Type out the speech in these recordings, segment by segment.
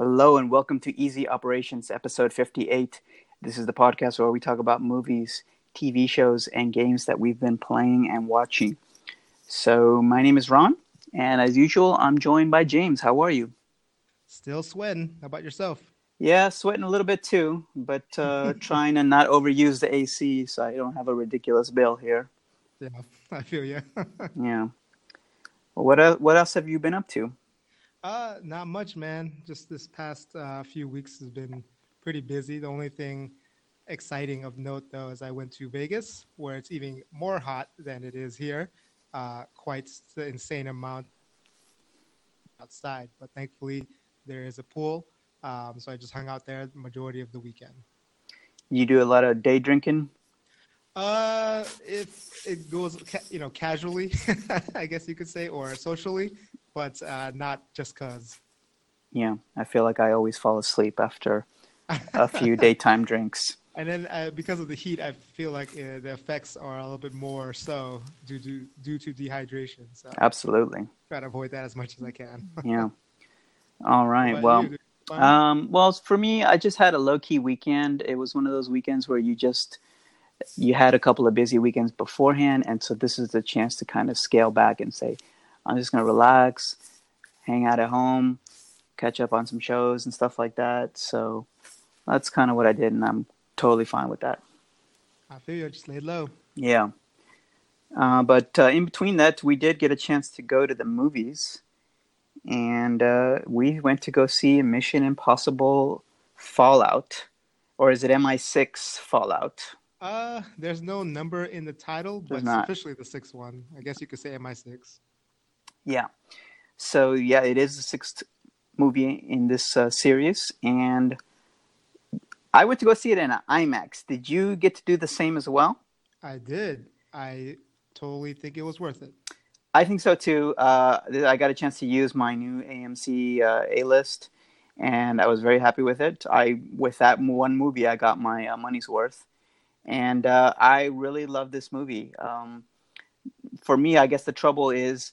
Hello and welcome to Easy Operations, episode 58. This is the podcast where we talk about movies, TV shows, and games that we've been playing and watching. So, my name is Ron, and as usual, I'm joined by James. How are you? Still sweating. How about yourself? Yeah, sweating a little bit too, but uh, trying to not overuse the AC so I don't have a ridiculous bill here. Yeah, I feel you. yeah. Well, what, what else have you been up to? Uh, not much, man. Just this past uh, few weeks has been pretty busy. The only thing exciting of note, though, is I went to Vegas, where it's even more hot than it is here. Uh, quite the insane amount outside, but thankfully there is a pool, um, so I just hung out there the majority of the weekend. You do a lot of day drinking. Uh, if it goes, ca- you know, casually, I guess you could say, or socially but uh, not just cause. Yeah, I feel like I always fall asleep after a few daytime drinks. And then uh, because of the heat, I feel like uh, the effects are a little bit more so due to due to dehydration. So absolutely, try to avoid that as much as I can. yeah. All right. Well, you, um, well, for me, I just had a low key weekend. It was one of those weekends where you just you had a couple of busy weekends beforehand, and so this is the chance to kind of scale back and say, I'm just gonna relax, hang out at home, catch up on some shows and stuff like that. So that's kind of what I did, and I'm totally fine with that. I feel you. Just laid low. Yeah. Uh, but uh, in between that, we did get a chance to go to the movies, and uh, we went to go see Mission Impossible Fallout, or is it MI6 Fallout? Uh, there's no number in the title, but it's officially the sixth one. I guess you could say MI6. Yeah. So yeah, it is the sixth movie in this uh, series, and I went to go see it in an IMAX. Did you get to do the same as well? I did. I totally think it was worth it. I think so too. Uh, I got a chance to use my new AMC uh, A list, and I was very happy with it. I with that one movie, I got my uh, money's worth, and uh, I really love this movie. Um, for me, I guess the trouble is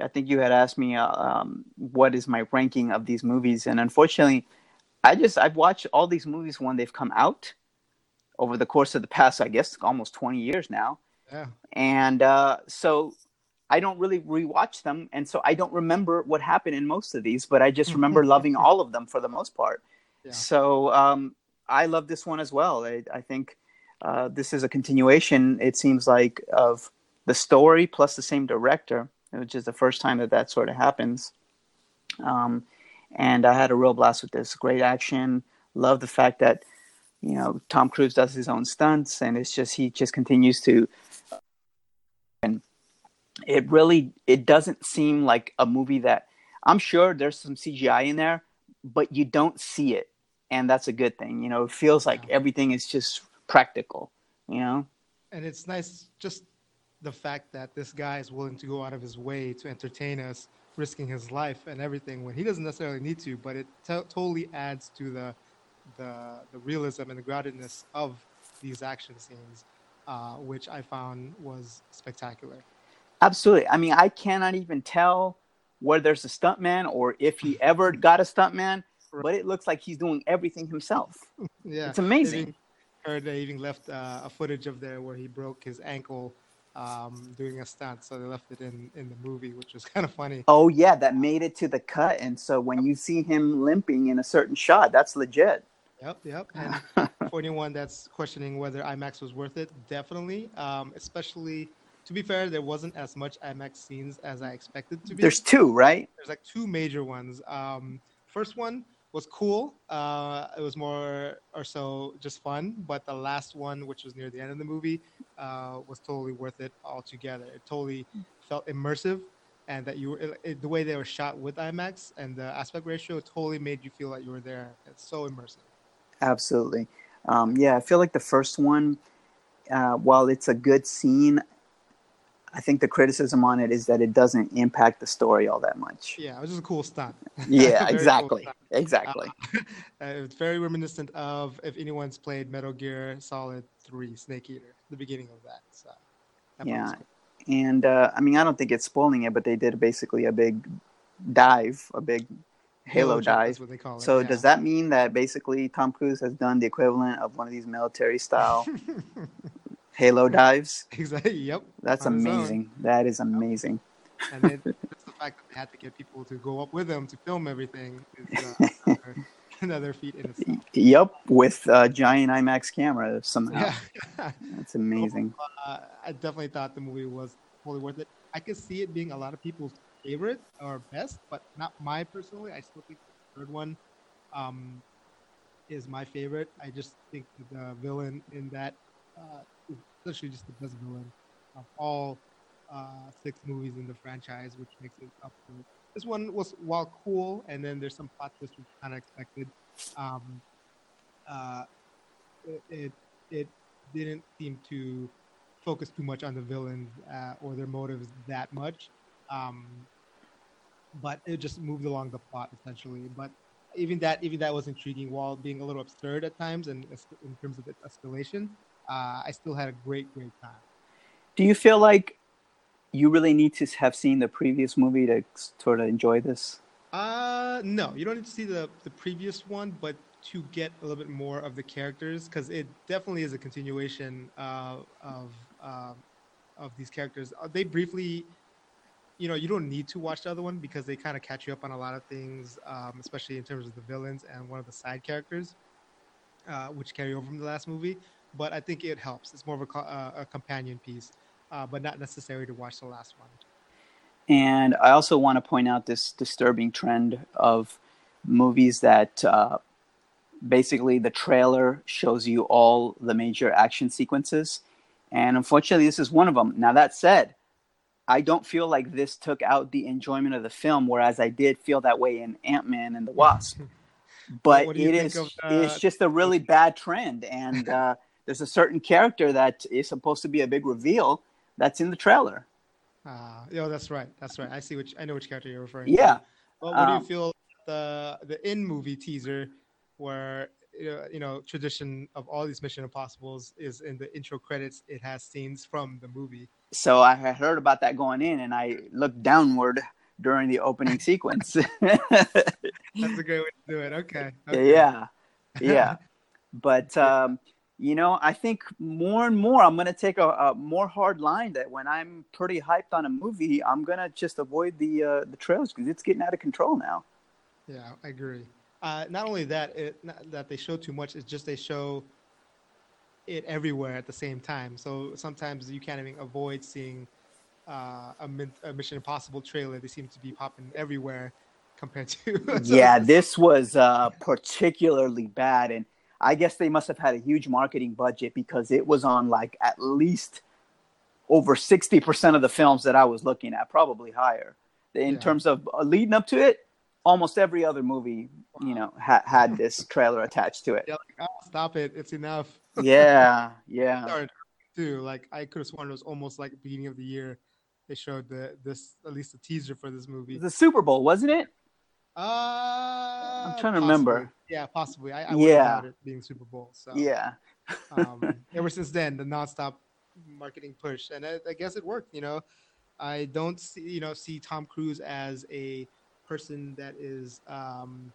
I think you had asked me uh, um, what is my ranking of these movies, and unfortunately, I just I've watched all these movies when they've come out over the course of the past, I guess, almost twenty years now. Yeah. And uh, so I don't really rewatch them, and so I don't remember what happened in most of these, but I just remember loving all of them for the most part. Yeah. So um, I love this one as well. I, I think uh, this is a continuation. It seems like of the story plus the same director which is the first time that that sort of happens. Um, and I had a real blast with this. Great action. Love the fact that you know Tom Cruise does his own stunts, and it's just he just continues to. And it really it doesn't seem like a movie that I'm sure there's some CGI in there, but you don't see it, and that's a good thing. You know, it feels like everything is just practical. You know. And it's nice just the fact that this guy is willing to go out of his way to entertain us, risking his life and everything when he doesn't necessarily need to, but it t- totally adds to the, the the realism and the groundedness of these action scenes, uh, which I found was spectacular. Absolutely. I mean, I cannot even tell where there's a stuntman or if he ever got a stuntman, but it looks like he's doing everything himself. yeah, it's amazing. heard they even left uh, a footage of there where he broke his ankle um, doing a stunt, so they left it in in the movie, which was kind of funny. Oh yeah, that made it to the cut, and so when you see him limping in a certain shot, that's legit. Yep, yep. And for anyone that's questioning whether IMAX was worth it, definitely. Um, especially, to be fair, there wasn't as much IMAX scenes as I expected to be. There's two, right? There's like two major ones. Um, first one was cool. Uh, it was more or so just fun, but the last one, which was near the end of the movie, uh, was totally worth it altogether. It totally felt immersive, and that you were it, it, the way they were shot with IMAX and the aspect ratio totally made you feel like you were there. It's so immersive. Absolutely, um, yeah. I feel like the first one, uh, while it's a good scene, I think the criticism on it is that it doesn't impact the story all that much. Yeah, it was just a cool stunt. Yeah, exactly, cool stunt. exactly. Uh, it's very reminiscent of if anyone's played Metal Gear Solid Three, Snake Eater, the beginning of that. So, that yeah, and uh, I mean, I don't think it's spoiling it, but they did basically a big dive, a big Halo, Halo dive. that's what they call it, So yeah. does that mean that basically Tom Cruise has done the equivalent of one of these military style Halo dives? exactly. Yep. That's On amazing. That is amazing. And then just the fact that they had to get people to go up with them to film everything is uh, another, another feat in itself. Yep, with a giant IMAX camera somehow. Yeah. That's amazing. uh, I definitely thought the movie was totally worth it. I could see it being a lot of people's favorite or best, but not my personally. I still think the third one um, is my favorite. I just think the villain in that uh, is essentially just the best villain of all uh, six movies in the franchise, which makes it up it. This one was while cool, and then there's some plot twists which kind of expected. Um, uh, it, it it didn't seem to focus too much on the villains uh, or their motives that much. Um, but it just moved along the plot essentially. But even that, even that was intriguing while being a little absurd at times, and in terms of its escalation, uh, I still had a great, great time. Do you feel like you really need to have seen the previous movie to sort of enjoy this? Uh, no, you don't need to see the the previous one, but to get a little bit more of the characters, because it definitely is a continuation uh, of um, of these characters. Uh, They briefly, you know, you don't need to watch the other one because they kind of catch you up on a lot of things, um, especially in terms of the villains and one of the side characters, uh, which carry over from the last movie. But I think it helps. It's more of a, uh, a companion piece, uh, but not necessary to watch the last one. And I also want to point out this disturbing trend of movies that uh, basically the trailer shows you all the major action sequences. And unfortunately, this is one of them. Now, that said, I don't feel like this took out the enjoyment of the film, whereas I did feel that way in Ant Man and the Wasp. But you it is of the- it's just a really bad trend. And uh, there's a certain character that is supposed to be a big reveal that's in the trailer. Ah, yeah, that's right. That's right. I see which I know which character you're referring Yeah. to. Well, what do Um, you feel the the in movie teaser where you know, you know tradition of all these Mission Impossibles is in the intro credits it has scenes from the movie. So I had heard about that going in, and I looked downward during the opening sequence. That's a great way to do it. Okay. okay. yeah, yeah. But um, you know, I think more and more, I'm gonna take a, a more hard line that when I'm pretty hyped on a movie, I'm gonna just avoid the uh, the trailers because it's getting out of control now. Yeah, I agree. Uh, not only that, it, not that they show too much, it's just they show it everywhere at the same time. So sometimes you can't even avoid seeing uh, a, Min- a Mission Impossible trailer. They seem to be popping everywhere compared to. so yeah, this was uh, particularly bad, and I guess they must have had a huge marketing budget because it was on like at least over sixty percent of the films that I was looking at, probably higher. In Yeah. terms of uh, leading up to it, almost every other movie, you know, ha- had this trailer attached to it. Yeah, like, oh, stop it! It's enough. Yeah, yeah, Started too. Like I could have sworn it was almost like beginning of the year. They showed the this at least a teaser for this movie. the Super Bowl, wasn't it? Uh, I'm trying to remember. Yeah, possibly. I, I Yeah. it being Super Bowl. So Yeah, um, ever since then, the nonstop marketing push, and I, I guess it worked. You know, I don't see you know see Tom Cruise as a person that is um,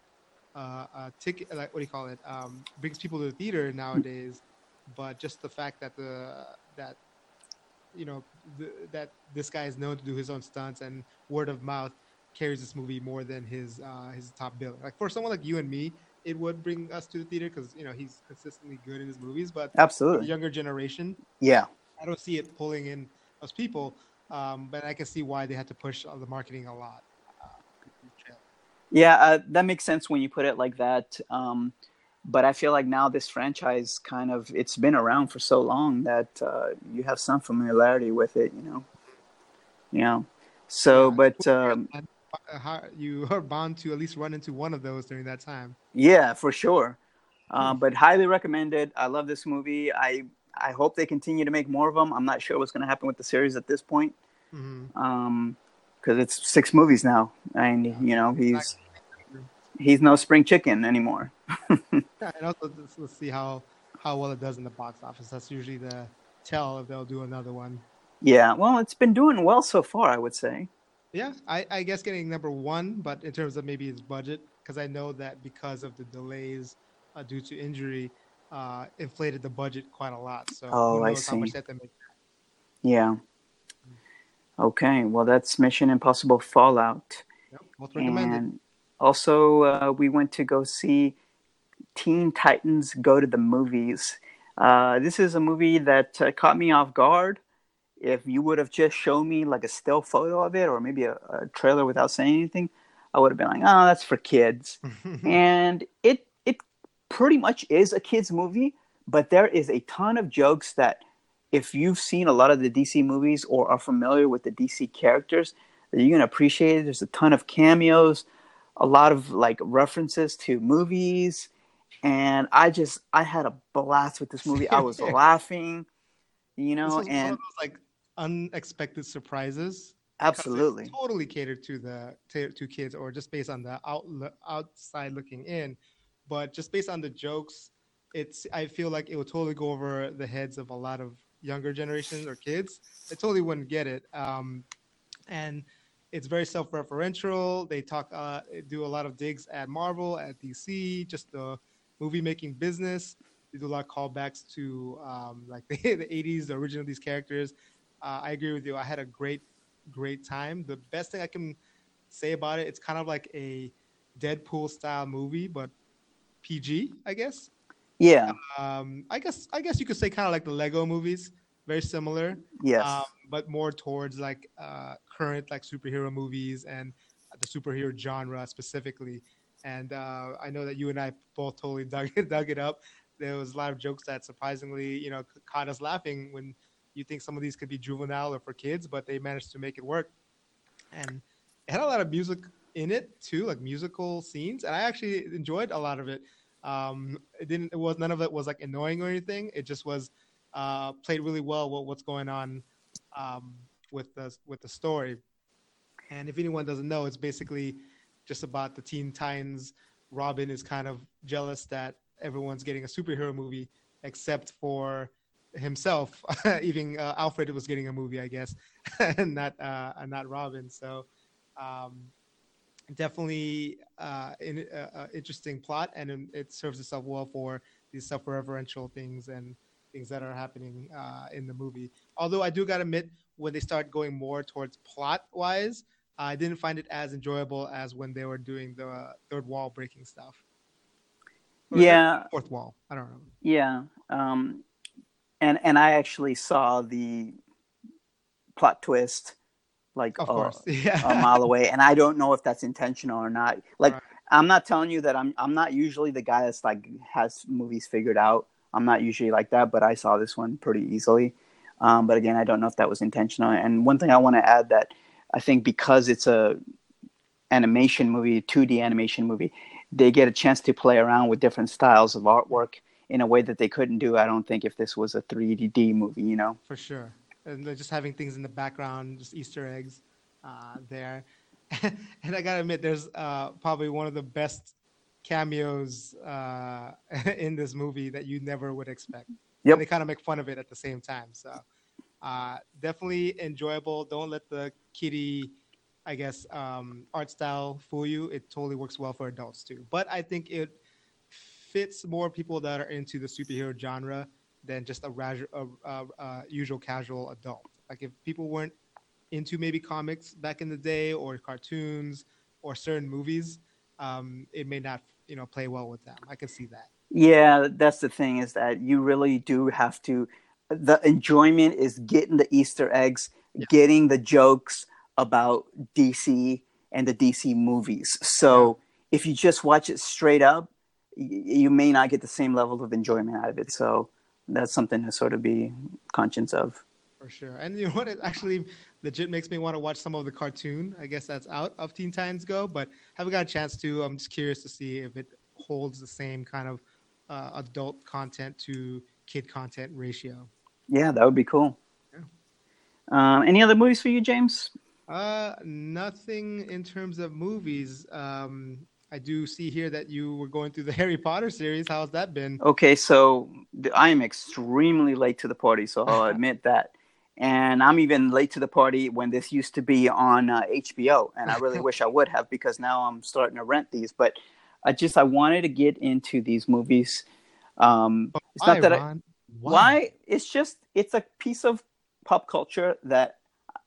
uh, a ticket like what do you call it um, brings people to the theater nowadays, but just the fact that the that you know the, that this guy is known to do his own stunts and word of mouth carries this movie more than his uh, his top bill. Like for someone like you and me, it would bring us to the theater because you know he's consistently good in his movies. But absolutely. younger generation, Yeah, I don't see it pulling in those people. Um, but I can see why they had to push the marketing a lot. Uh, Yeah, uh, that makes sense when you put it like that. Um, but I feel like now this franchise kind of it's been around for so long that uh, you have some familiarity with it, you know. Know. So, Yeah. but um, how- you are bound to at least run into one of those during that time. yeah, for sure. Um, but highly recommended. I love this movie. I I hope they continue to make more of them. I'm not sure what's going to happen with the series at this point. hmm Um, because it's six movies now, and you know he's he's no spring chicken anymore. Yeah, and also let's, let's see how how well it does in the box office. That's usually the tell if they'll do another one. Yeah, well, it's been doing well so far, I would say. Yeah, I, I guess getting number one, but in terms of maybe its budget, because I know that because of the delays uh, due to injury, uh, inflated the budget quite a lot. So oh, I see. Yeah. Okay, well, that's Mission Impossible Fallout. Yep. And also, uh, we went to go see Teen Titans Go to the Movies. Uh, this is a movie that uh, caught me off guard. If you would have just shown me like a still photo of it or maybe a, a trailer without saying anything, I would have been like, "Oh, that's for kids." and it it pretty much is a kids movie, but there is a ton of jokes that if you've seen a lot of the DC movies or are familiar with the DC characters, you're gonna appreciate it. There's a ton of cameos, a lot of like references to movies, and I just I had a blast with this movie. I was laughing, you know, and those, like unexpected surprises. Absolutely, totally catered to the to, kids, or just based on the out, outside looking in, but just based on the jokes, it's I feel like it would totally go over the heads of a lot of younger generations or kids. They totally wouldn't get it. Um, and it's very self-referential. They talk, uh, do a lot of digs at Marvel, at DC, just the movie making business. They do a lot of callbacks to um, like the, the 80s, the origin of these characters. Uh, I agree with you. I had a great, great time. The best thing I can say about it, it's kind of like a Deadpool style movie, but PG, I guess. Yeah. Um, I guess I guess you could say kind of like the Lego movies, very similar. Yes. Um, but more towards like uh, current like superhero movies and the superhero genre specifically. And uh, I know that you and I both totally dug it, dug it up. There was a lot of jokes that surprisingly, you know, caught us laughing when you think some of these could be juvenile or for kids, but they managed to make it work. And it had a lot of music in it too, like musical scenes, and I actually enjoyed a lot of it. Um, it didn't. It was none of it was like annoying or anything. It just was uh, played really well. What, what's going on um, with the with the story? And if anyone doesn't know, it's basically just about the Teen Titans. Robin is kind of jealous that everyone's getting a superhero movie except for himself. Even uh, Alfred was getting a movie, I guess, and not uh, not Robin. So um, definitely uh, in, uh, uh, interesting plot, and it serves itself well for these self-referential things and things that are happening uh, in the movie. Although I do gotta admit, when they start going more towards plot-wise, I didn't find it as enjoyable as when they were doing the third wall breaking stuff. Or yeah, fourth wall. I don't know. Yeah, um, and and I actually saw the plot twist like a, yeah. a, mile away, and I don't know if that's intentional or not. Like right. I'm not telling you that I'm I'm not usually the guy that's like has movies figured out. I'm not usually like that, but I saw this one pretty easily. Um, but again, I don't know if that was intentional. And one thing I want to add that I think because it's a animation movie, 2D animation movie, they get a chance to play around with different styles of artwork in a way that they couldn't do. I don't think if this was a 3D movie, you know. For sure and just having things in the background, just Easter eggs uh, there. and I gotta admit, there's uh, probably one of the best cameos uh, in this movie that you never would expect. Yep. And they kind of make fun of it at the same time. So uh, definitely enjoyable. Don't let the kitty, I guess, um, art style fool you. It totally works well for adults too. But I think it fits more people that are into the superhero genre than just a, a, a, a usual casual adult. Like if people weren't into maybe comics back in the day or cartoons or certain movies, um, it may not you know play well with them. I can see that. Yeah, that's the thing is that you really do have to. The enjoyment is getting the Easter eggs, yeah. getting the jokes about DC and the DC movies. So if you just watch it straight up, you may not get the same level of enjoyment out of it. So that's something to sort of be conscious of. For sure. And you know what? It actually legit makes me want to watch some of the cartoon. I guess that's out of Teen Titans Go, but haven't got a chance to. I'm just curious to see if it holds the same kind of uh, adult content to kid content ratio. Yeah, that would be cool. Yeah. Um, any other movies for you, James? Uh, nothing in terms of movies. Um, I do see here that you were going through the Harry Potter series. How's that been? Okay, so I am extremely late to the party, so I'll admit that. And I'm even late to the party when this used to be on uh, HBO, and I really wish I would have because now I'm starting to rent these. But I just I wanted to get into these movies. Um, it's Why, not that I, Ron? why it's just it's a piece of pop culture that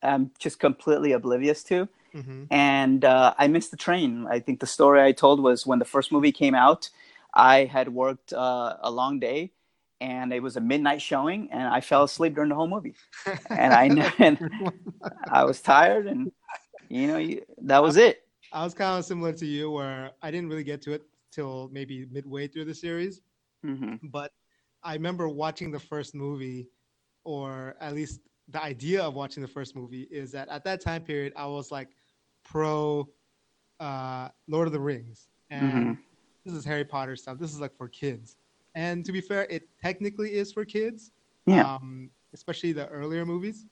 I'm just completely oblivious to, hmm and uh, I missed the train. I think the story I told was when the first movie came out, I had worked uh, a long day, and it was a midnight showing, and I fell asleep during the whole movie, and I and I was tired, and you know you, that was it. I was kind of similar to you, where I didn't really get to it till maybe midway through the series. hmm But I remember watching the first movie, or at least the idea of watching the first movie is that at that time period, I was like pro uh, Lord of the Rings, and Mhm. this is Harry Potter stuff. This is like for kids. And to be fair, it technically is for kids, Yeah. um, especially the earlier movies.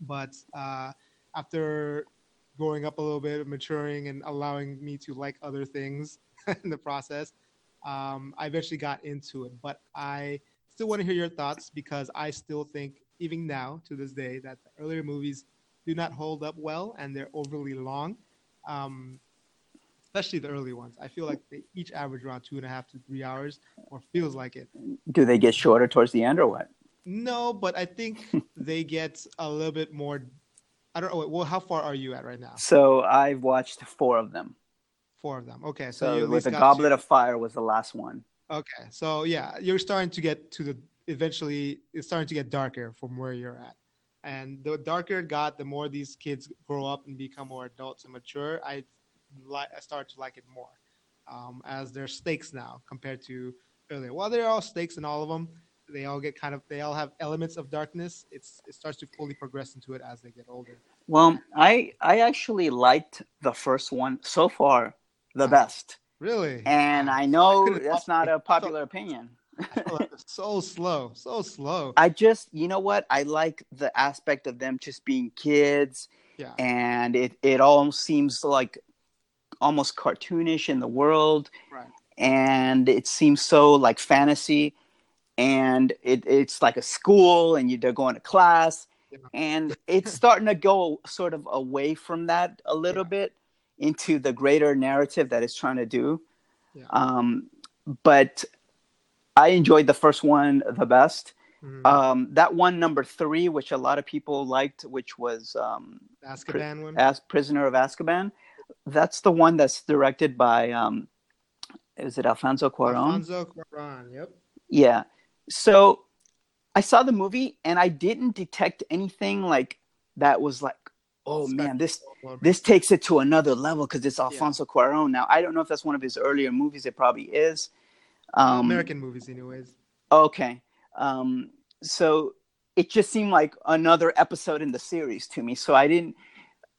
But uh, after growing up a little bit, maturing, and allowing me to like other things in the process, um, I eventually got into it. But I still want to hear your thoughts because I still think, even now to this day, that the earlier movies do not hold up well and they're overly long. Um, especially the early ones. I feel like they each average around two and a half to three hours, or feels like it. Do they get shorter towards the end or what? No, but I think they get a little bit more. I don't know. Well, how far are you at right now? So I've watched four of them. Four of them. Okay, so, So with the Goblet to- of Fire was the last one. Okay, so yeah, you're starting to get to the. Eventually, it's starting to get darker from where you're at, and the darker it got, the more these kids grow up and become more adults and mature. I like. I start to like it more, um, as there's stakes now compared to earlier. While there are all stakes in all of them, they all get kind of. They all have elements of darkness. It's it starts to fully progress into it as they get older. Well, I I actually liked the first one so far the best, Really, and I I know couldn't that's not a popular opinion. I feel like it's so slow, so slow. I just, you know what? I like the aspect of them just being kids, Yeah, and it it all seems like almost cartoonish in the world, right. and it seems so like fantasy, and it it's like a school, and you they're going to class, Yeah. and it's starting to go sort of away from that a little Yeah. bit into the greater narrative that it's trying to do. Yeah. Um, but I enjoyed the first one the best. Mhm. Um, that one number three, which a lot of people liked, which was um, Azkaban one. as Prisoner of Azkaban. That's the one that's directed by um, is it Alfonso Cuarón? Alfonso Cuarón. Yep. Yeah. So I saw the movie and I didn't detect anything like that was like, oh man, this this takes it to another level because it's Alfonso Cuarón. Now I don't know if that's one of his earlier movies. It probably is. Um, American movies, anyways. Okay. Um, so it just seemed like another episode in the series to me. So I didn't,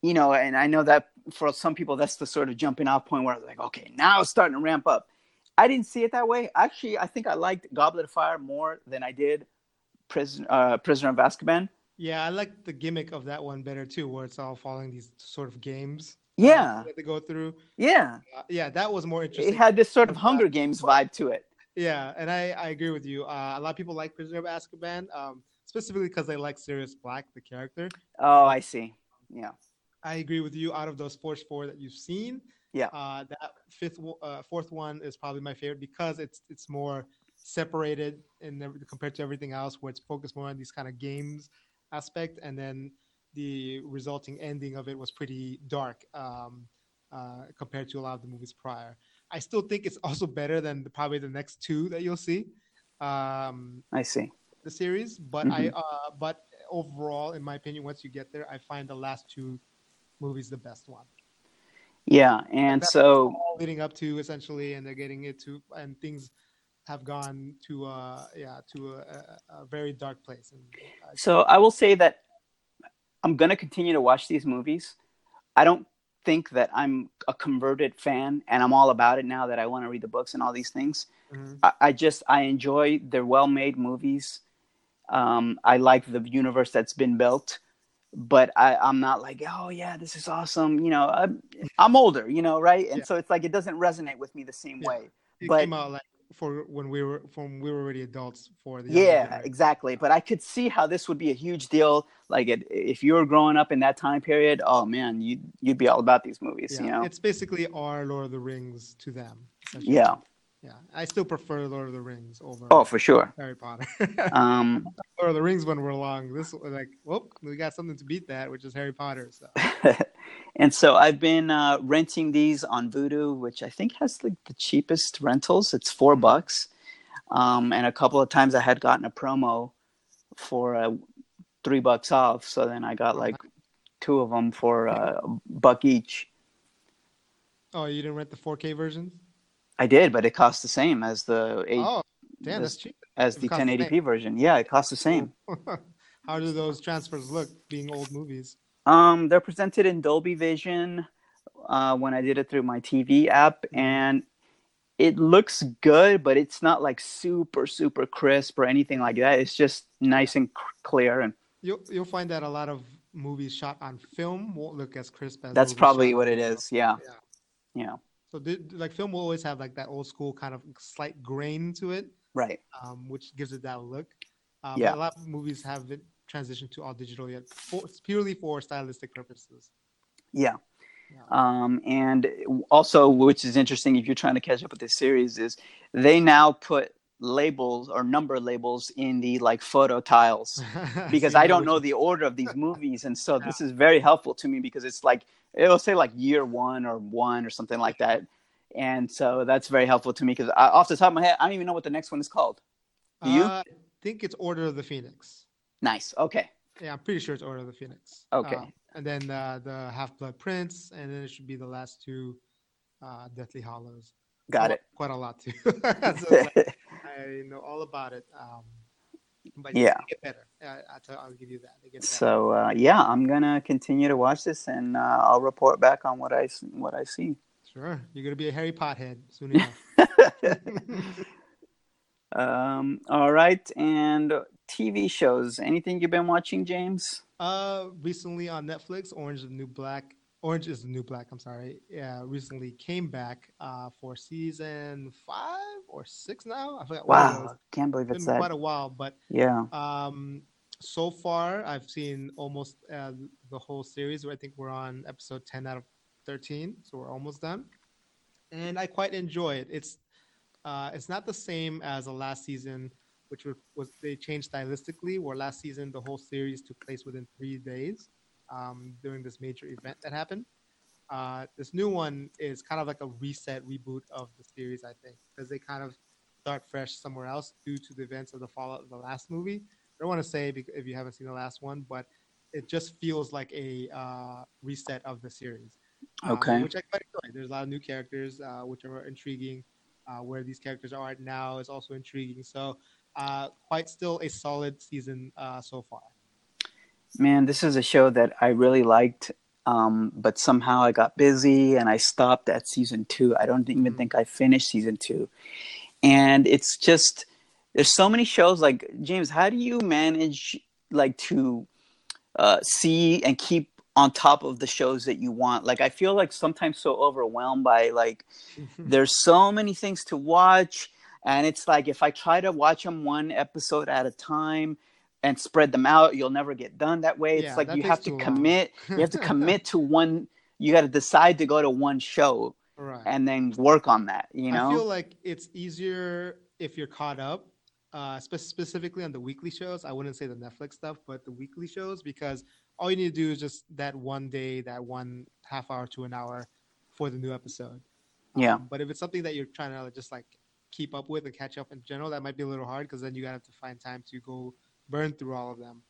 you know, and I know that for some people, that's the sort of jumping off point where I was like, okay, now it's starting to ramp up. I didn't see it that way. Actually, I think I liked Goblet of Fire more than I did Prison, uh, Prisoner of Azkaban. Yeah, I like the gimmick of that one better too, where it's all following these sort of games. Uh, Yeah. they go through. Yeah. Uh, yeah, that was more interesting. It had this sort of Hunger Games vibe to it. yeah, and I, I agree with you. Uh, a lot of people like Prisoner of Azkaban, um, specifically because they like Sirius Black, the character. Oh, I see. Yeah. I agree with you. Out of those first four that you've seen, Yeah. uh, that fifth, uh, fourth one is probably my favorite because it's it's more separated in every, compared to everything else, where it's focused more on these kind of games aspect, and then the resulting ending of it was pretty dark um, uh, compared to a lot of the movies prior. I still think it's also better than the, probably the next two that you'll see. Um, I see. the series, but I uh, but overall, in my opinion, once you get there, I find the last two movies the best one. Yeah. And so. leading up to essentially, and they're getting it to, and things have gone to uh yeah to a, a, a very dark place. And I, So I will say that I'm going to continue to watch these movies. I don't think that I'm a converted fan and I'm all about it now that I want to read the books and all these things. Mhm. I, I just I enjoy they're well made movies. Um, I like the universe that's been built, but I, I'm not like oh yeah this is awesome. You know I'm, I'm older, you know right, and Yeah. so it's like it doesn't resonate with me the same Yeah. way. it but- came out like for when we were from we were already adults for the yeah exactly. But i could see how this would be a huge deal. Like it, if you were growing up in that time period oh man you you'd be all about these movies yeah, you know? it's basically our lord of the rings to them yeah yeah i still prefer lord of the rings over oh for sure harry potter um lord of the rings when we're long this like well we got something to beat that which is harry potter so and so I've been uh, renting these on Vudu, which I think has like the cheapest rentals. It's four mm-hmm. bucks, um, and a couple of times I had gotten a promo for uh, three bucks off. So then I got like two of them for uh, a buck each. Oh, you didn't rent the 4K versions? I did, but it cost the same as the eight. Oh, damn, that's cheap. As the 1080p the version, yeah, it costs the same. How do those transfers look, being old movies? Um, they're presented in Dolby Vision uh, when I did it through my TV app, mm-hmm. and it looks good, but it's not like super super crisp or anything like that. It's just nice and clear, and you'll you'll find that a lot of movies shot on film won't look as crisp as. That's probably what it is. Yeah. yeah. Yeah. So like film will always have like that old school kind of slight grain to it, right? Um, which gives it that look. Um, yeah. A lot of movies have it transition to all digital yet, for, purely for stylistic purposes. Yeah. yeah. Um, and also, which is interesting if you're trying to catch up with this series, is they now put labels or number labels in the like photo tiles because I don't know the order of these movies, and so this is very helpful to me because it's like it'll say like year one or one or something like that, and so that's very helpful to me because off the top of my head, I don't even know what the next one is called. Do you? Uh, I think it's Order of the Phoenix. Nice. Okay. Yeah, I'm pretty sure it's Order of the Phoenix. Okay. Uh, and then uh, the Half Blood Prince, and then it should be the last two, uh, Deathly Hallows. Got it. Quite a lot too. so I know all about it. Um, but yeah, get better. I, will give you that. So uh, yeah, I'm gonna continue to watch this, and uh, I'll report back on what I what I see. Sure, you're gonna be a Harry Pothead soon enough. um. All right, and TV shows. Anything you've been watching, James? Uh, recently on Netflix, Orange is the New Black. Orange is the New Black. I'm sorry. Yeah, recently came back uh, for season five or six now. I forgot. Wow, can't believe it's, it's been that. quite a while, but yeah. Um, so far I've seen almost uh, the whole series. I think we're on episode ten out of thirteen, so we're almost done. And I quite enjoy it. It's uh, it's not the same as the last season which was, was they changed stylistically. Where last season the whole series took place within three days um, during this major event that happened. Uh, this new one is kind of like a reset reboot of the series, I think, because they kind of start fresh somewhere else due to the events of the fallout of the last movie. I don't want to say if you haven't seen the last one, but it just feels like a uh, reset of the series. Um, okay. which I quite enjoy. There's a lot of new characters, uh, which are intriguing. Uh, where these characters are now is also intriguing. So uh, quite still a solid season uh, so far. Man, this is a show that I really liked, um, but somehow I got busy and I stopped at season two. I don't even mm-hmm. think I finished season two. And it's just, there's so many shows like, James, how do you manage like to uh, see and keep on top of the shows that you want. Like I feel like sometimes so overwhelmed by like there's so many things to watch and it's like if I try to watch them one episode at a time and spread them out, you'll never get done that way. Yeah, it's like you have to commit. you have to commit to one. You got to decide to go to one show right. and then work on that. You know, I feel like it's easier if you're caught up. Uh, spe- specifically on the weekly shows, I wouldn't say the Netflix stuff, but the weekly shows because all you need to do is just that one day, that one half hour to an hour for the new episode. Yeah. Um, but if it's something that you're trying to just like keep up with and catch up in general, that might be a little hard because then you gotta have to find time to go burn through all of them.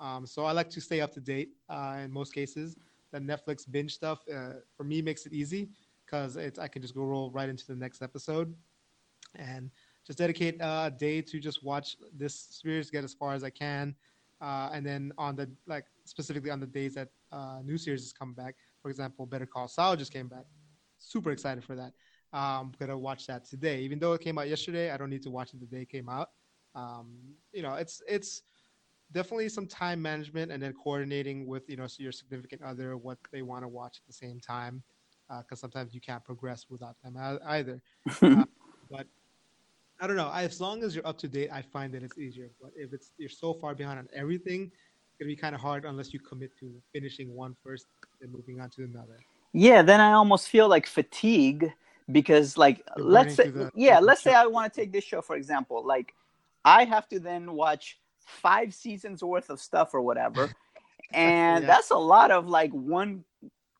Um, so I like to stay up to date uh, in most cases. The Netflix binge stuff uh, for me makes it easy because I can just go roll right into the next episode and just dedicate a day to just watch this series, get as far as I can, uh, and then on the like specifically on the days that uh, new series is coming back. For example, Better Call Saul just came back. Super excited for that. I'm gonna watch that today. Even though it came out yesterday, I don't need to watch it the day it came out. Um, you know, it's it's definitely some time management and then coordinating with you know your significant other what they want to watch at the same time because uh, sometimes you can't progress without them either. uh, but I don't know. As long as you're up to date, I find that it's easier. But if it's you're so far behind on everything, it's gonna be kind of hard unless you commit to finishing one first and moving on to another. Yeah, then I almost feel like fatigue because, like, You're let's say, the- yeah, let's say. I want to take this show for example. Like, I have to then watch five seasons worth of stuff or whatever, and Yeah. that's a lot of like one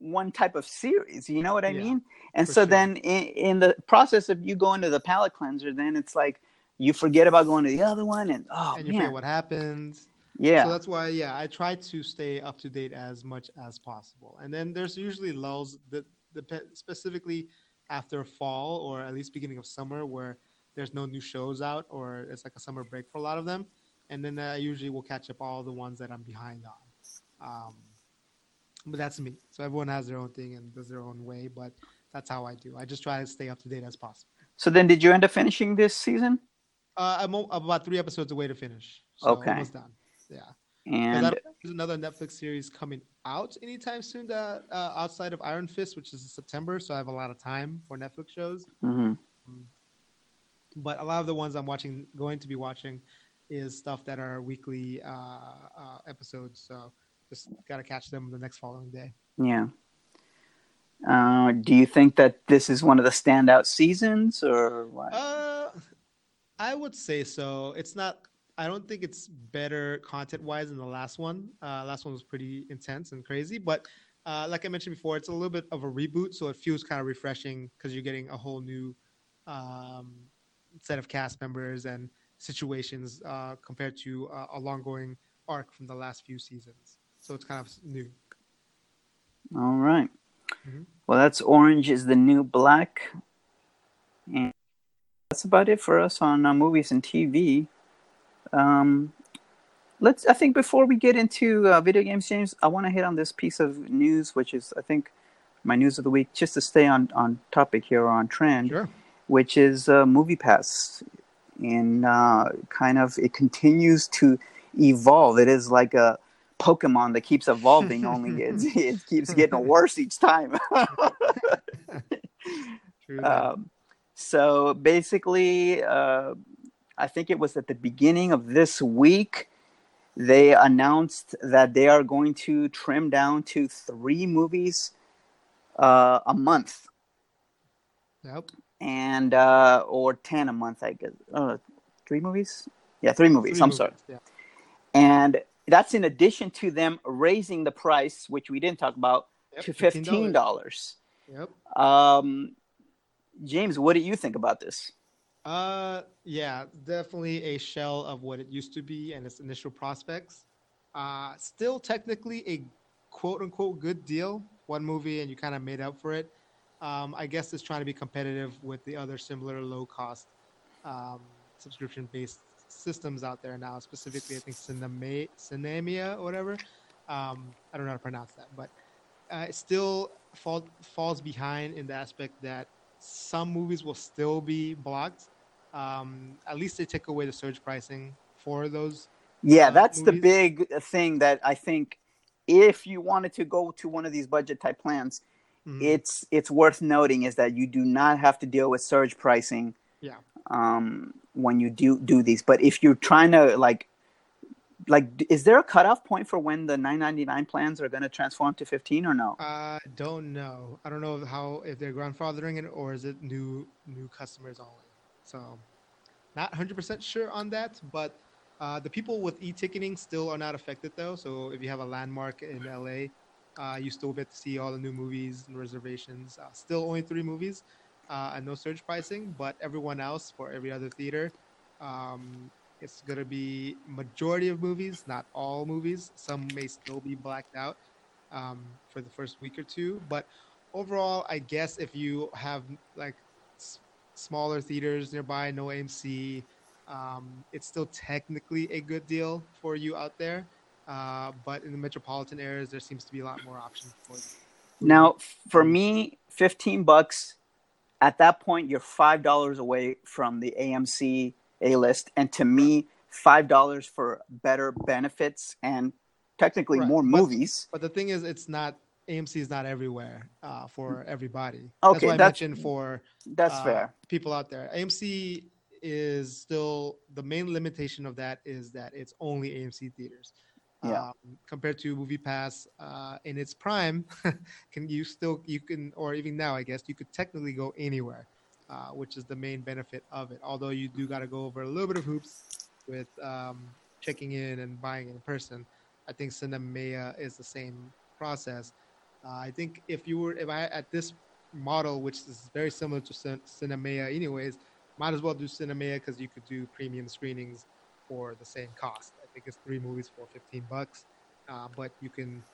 one type of series. You know what I Yeah, mean? And so sure. then in, in the process of you going to the palate cleanser, then it's like you forget about going to the other one, and oh and you man, forget what happens. yeah, So that's why, yeah, I try to stay up to date as much as possible. And then there's usually lulls that dep- specifically after fall or at least beginning of summer where there's no new shows out or it's like a summer break for a lot of them. And then I usually will catch up all the ones that I'm behind on. Um, but that's me. So everyone has their own thing and does their own way, but that's how I do. I just try to stay up to date as possible. So then, did you end up finishing this season? Uh, I'm, about three episodes away to finish. So Okay. almost done. Yeah. And there's another Netflix series coming out anytime soon that uh, outside of Iron Fist, which is in September. So I have a lot of time for Netflix shows. mhm. But a lot of the ones I'm watching, going to be watching, is stuff that are weekly uh, uh, episodes. So just gotta catch them the next following day. Yeah. Uh, do you think that this is one of the standout seasons, or what? Uh, I would say so. It's not. I don't think it's better content wise than the last one. Uh, last one was pretty intense and crazy, but uh, like I mentioned before, it's a little bit of a reboot, so it feels kind of refreshing because you're getting a whole new um, set of cast members and situations uh, compared to uh, a long going arc from the last few seasons. So it's kind of new. All right. Mhm. Well, that's Orange is the New Black. And that's about it for us on uh, movies and TV. Um, let's. I think before we get into uh, video games, James, I want to hit on this piece of news, which is, I think, my news of the week, just to stay on on topic here or on trend. Sure. Which is uh, Movie Pass. And uh, kind of, it continues to evolve. It is like a Pokemon that keeps evolving. only it's, it keeps getting worse each time. True um, so basically, uh, I think it was at the beginning of this week. They announced that they are going to trim down to three movies uh, a month yep. And uh or 10 a month i guess uh three movies yeah three movies Three i'm movies, sorry Yeah. and that's in addition to them raising the price which we didn't talk about Yep, to $15. $15 Yep. um james what do you think about this Uh, yeah, definitely a shell of what it used to be and its initial prospects. Uh, still technically a quote unquote good deal. One movie and you kind of made up for it. Um, I guess it's trying to be competitive with the other similar low cost um, subscription based systems out there now. Specifically, I think Cinema, Sinemia or whatever. Um, I don't know how to pronounce that, but uh, it still fall, falls behind in the aspect that some movies will still be blocked. Um, at least they take away the surge pricing for those. yeah Uh, that's the big thing that i think if you wanted to go to one of these budget type plans Mhm. it's it's worth noting is that you do not have to deal with surge pricing Yeah. um when you do do these but if you're trying to like like is there a cutoff point for when the 999 plans are going to transform to 15 or no I don't know. I don't know how if they're grandfathering it or is it new new customers only. So, not 100% sure on that. But uh, the people with e-ticketing still are not affected though. So if you have a landmark in LA, uh, you still get to see all the new movies and reservations. Uh, still only three movies uh, and no surge pricing. But everyone else for every other theater, um, it's gonna be majority of movies, not all movies. Some may still be blacked out um, for the first week or two. But overall, I guess if you have like s- smaller theaters nearby, no AMC, um, it's still technically a good deal for you out there. Uh, but in the metropolitan areas, there seems to be a lot more options for you. now for me 15 bucks at that point you're five dollars away from the amc a list and to me five dollars for better benefits and technically Right, more movies But the thing is, it's not AMC is not everywhere uh, for everybody. Okay, that's why I that's- mentioned for that's uh, fair people out there. AMC is still the main limitation of that is that it's only AMC theaters. Yeah. Um, compared to Movie Pass uh, in its prime, can you still you can or even now I guess you could technically go anywhere, uh, which is the main benefit of it. Although you do got to go over a little bit of hoops with um, checking in and buying in person. I think Cinemania is the same process. Uh, I think if you were if I at this model, which is very similar to Cin- Cinemania, anyways, might as well do Cinemania because you could do premium screenings for the same cost. I think it's three movies for 15 bucks, uh, but you can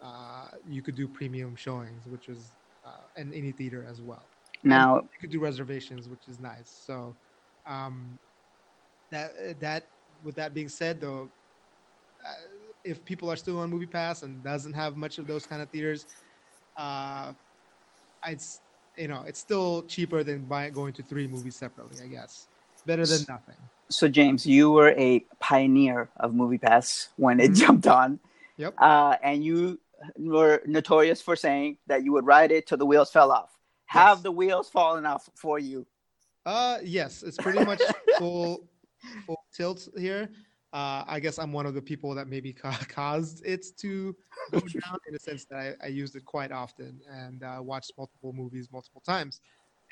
uh, you could do premium showings, which is uh, in any theater as well. Now And you could do reservations, which is nice. So um, that that with that being said, though, uh, if people are still on Movie Pass and doesn't have much of those kind of theaters, uh, it's you know it's still cheaper than buying going to three movies separately. I guess better than nothing. so James, you were a pioneer of MoviePass when it Mhm. jumped on. Yep. Uh, and you were notorious for saying that you would ride it till the wheels fell off. Have the wheels fallen off for you? Uh, yes, it's pretty much full full tilt here. Uh, I guess I'm one of the people that maybe ca- caused it to go down in the sense that I, I used it quite often and uh, watched multiple movies multiple times.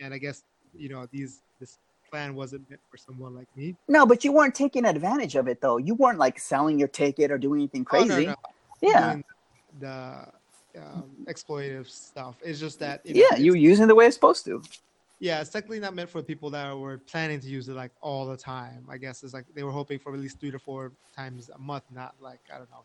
And I guess you know these plan wasn't meant for someone like me. No, but you weren't taking advantage of it though. You weren't like selling your ticket or doing anything Oh, no, crazy. no, Yeah. the um, exploitative stuff. It's just that Yeah, you were using the way it's supposed to. Yeah, it's technically not meant for people that were planning to use it like all the time. I guess it's like they were hoping for at least three to four times a month, not like I don't know,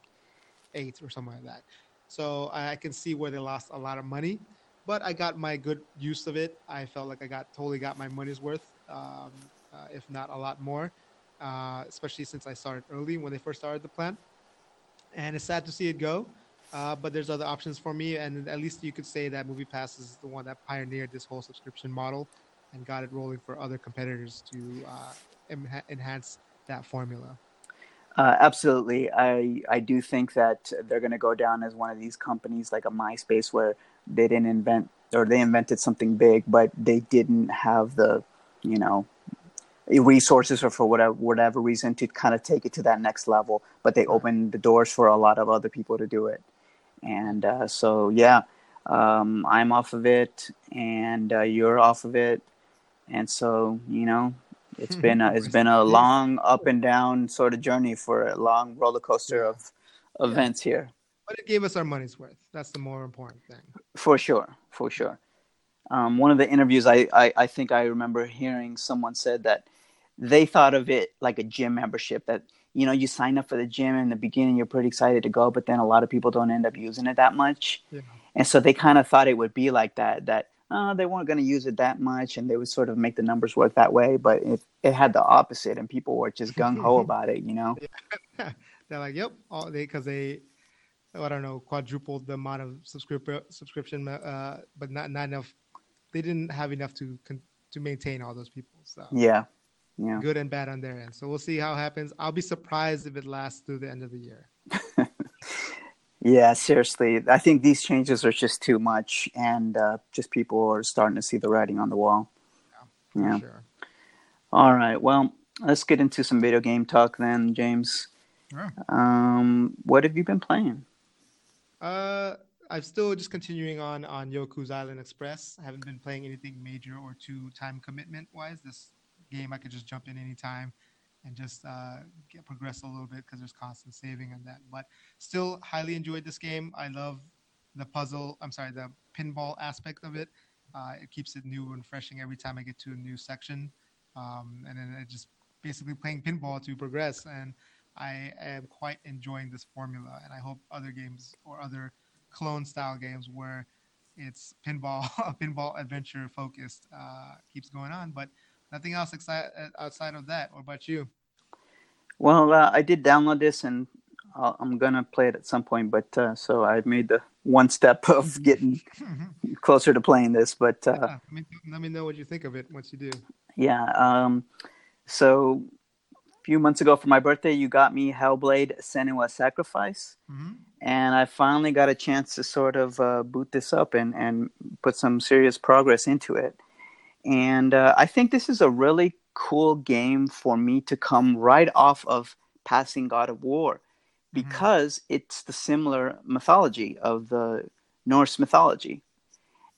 eight or something like that. So I can see where they lost a lot of money, but I got my good use of it. I felt like I got totally got my money's worth, um, uh, if not a lot more, uh, especially since I started early when they first started the plan. And it's sad to see it go. Uh, but there's other options for me, and at least you could say that MoviePass is the one that pioneered this whole subscription model and got it rolling for other competitors to uh, em- enhance that formula. Uh, absolutely. I I do think that they're going to go down as one of these companies like a MySpace where they didn't invent or they invented something big, but they didn't have the, you know, resources or for whatever whatever reason to kind of take it to that next level. But they opened the doors for a lot of other people to do it, and uh, so yeah, um, I'm off of it, and uh, you're off of it, and so you know it's been a, it's been a long up and down sort of journey for a long roller coaster of events here But it gave us our money's worth. That's the more important thing. for sure for sure um, one of the interviews I, I i think i remember hearing someone said that they thought of it like a gym membership that you know you sign up for the gym in the beginning you're pretty excited to go but then a lot of people don't end up using it that much Yeah. and so they kind of thought it would be like that that uh, they weren't going to use it that much and they would sort of make the numbers work that way but it, it had the opposite and people were just gung-ho about it you know They're like, yep, all they because they, oh, I don't know, quadrupled the amount of subscription subscription, uh, but not not enough. They didn't have enough to to maintain all those people. So yeah yeah good and bad on their end. So we'll see how it happens. I'll be surprised if it lasts through the end of the year. Yeah, seriously. I think these changes are just too much, and uh, just people are starting to see the writing on the wall. For Yeah. sure. All right. Well, let's get into some video game talk then, James. Sure. Um, what have you been playing? Uh, I'm still just continuing on on Yoku's Island Express. I haven't been playing anything major or too time commitment wise. This game I could just jump in anytime and just uh, get progress a little bit because there's constant saving on that. But still, highly enjoyed this game. I love the puzzle. I'm sorry, the pinball aspect of it. Uh, it keeps it new and refreshing every time I get to a new section, um, and then it just basically playing pinball to progress. And I am quite enjoying this formula, and I hope other games or other clone style games where it's pinball, pinball adventure focused, uh, keeps going on. But nothing else exci- outside of that. What about you? Well, uh, I did download this, and I'll, I'm gonna play it at some point. But uh, so I've made the one step of getting closer to playing this. But uh, Yeah, let, me, let me know what you think of it once you do. Yeah. Um, so a few months ago for my birthday, you got me Hellblade Senua Sacrifice. hmm And I finally got a chance to sort of uh, boot this up and, and put some serious progress into it. and uh, I think this is a really cool game for me to come right off of passing God of War mm-hmm. because mm-hmm. it's the similar mythology of the Norse mythology.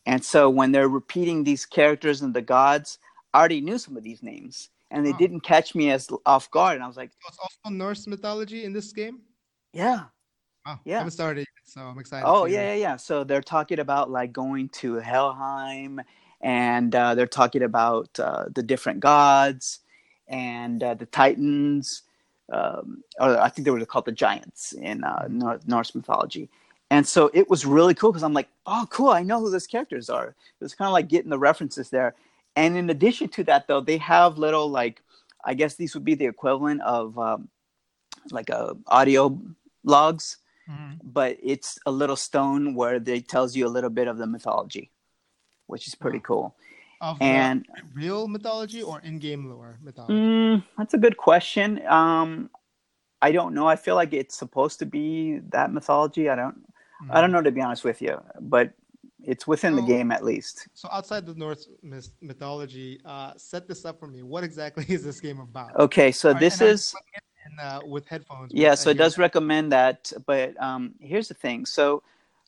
And so when they're repeating these characters and the gods, I already knew some of these names and they oh. didn't catch me as off guard. And I was like, so it's also Norse mythology in this game? Yeah. Oh, yeah. I haven't started yet, so I'm excited. Oh, yeah, yeah, yeah. So they're talking about like going to Helheim and uh, they're talking about uh, the different gods and uh, the Titans. Um, or I think they were called the giants in uh, mm-hmm. Norse mythology. And so it was really cool because I'm like, oh, cool, I know who those characters are. It was kind of like getting the references there. And in addition to that, though, they have little like, I guess these would be the equivalent of um, like a uh, audio logs, mm-hmm. but it's a little stone where they tells you a little bit of the mythology, which is pretty cool. Of and real mythology or in-game lore mythology? Mm, that's a good question. Um, I don't know. I feel like it's supposed to be that mythology. I don't. Mm-hmm. I don't know to be honest with you, but it's within so, the game at least. So outside the Norse mythology, uh, set this up for me. What exactly is this game about? Okay, so right, this is in, uh, with headphones. Yeah, so it does that. recommend that. But um, here's the thing. So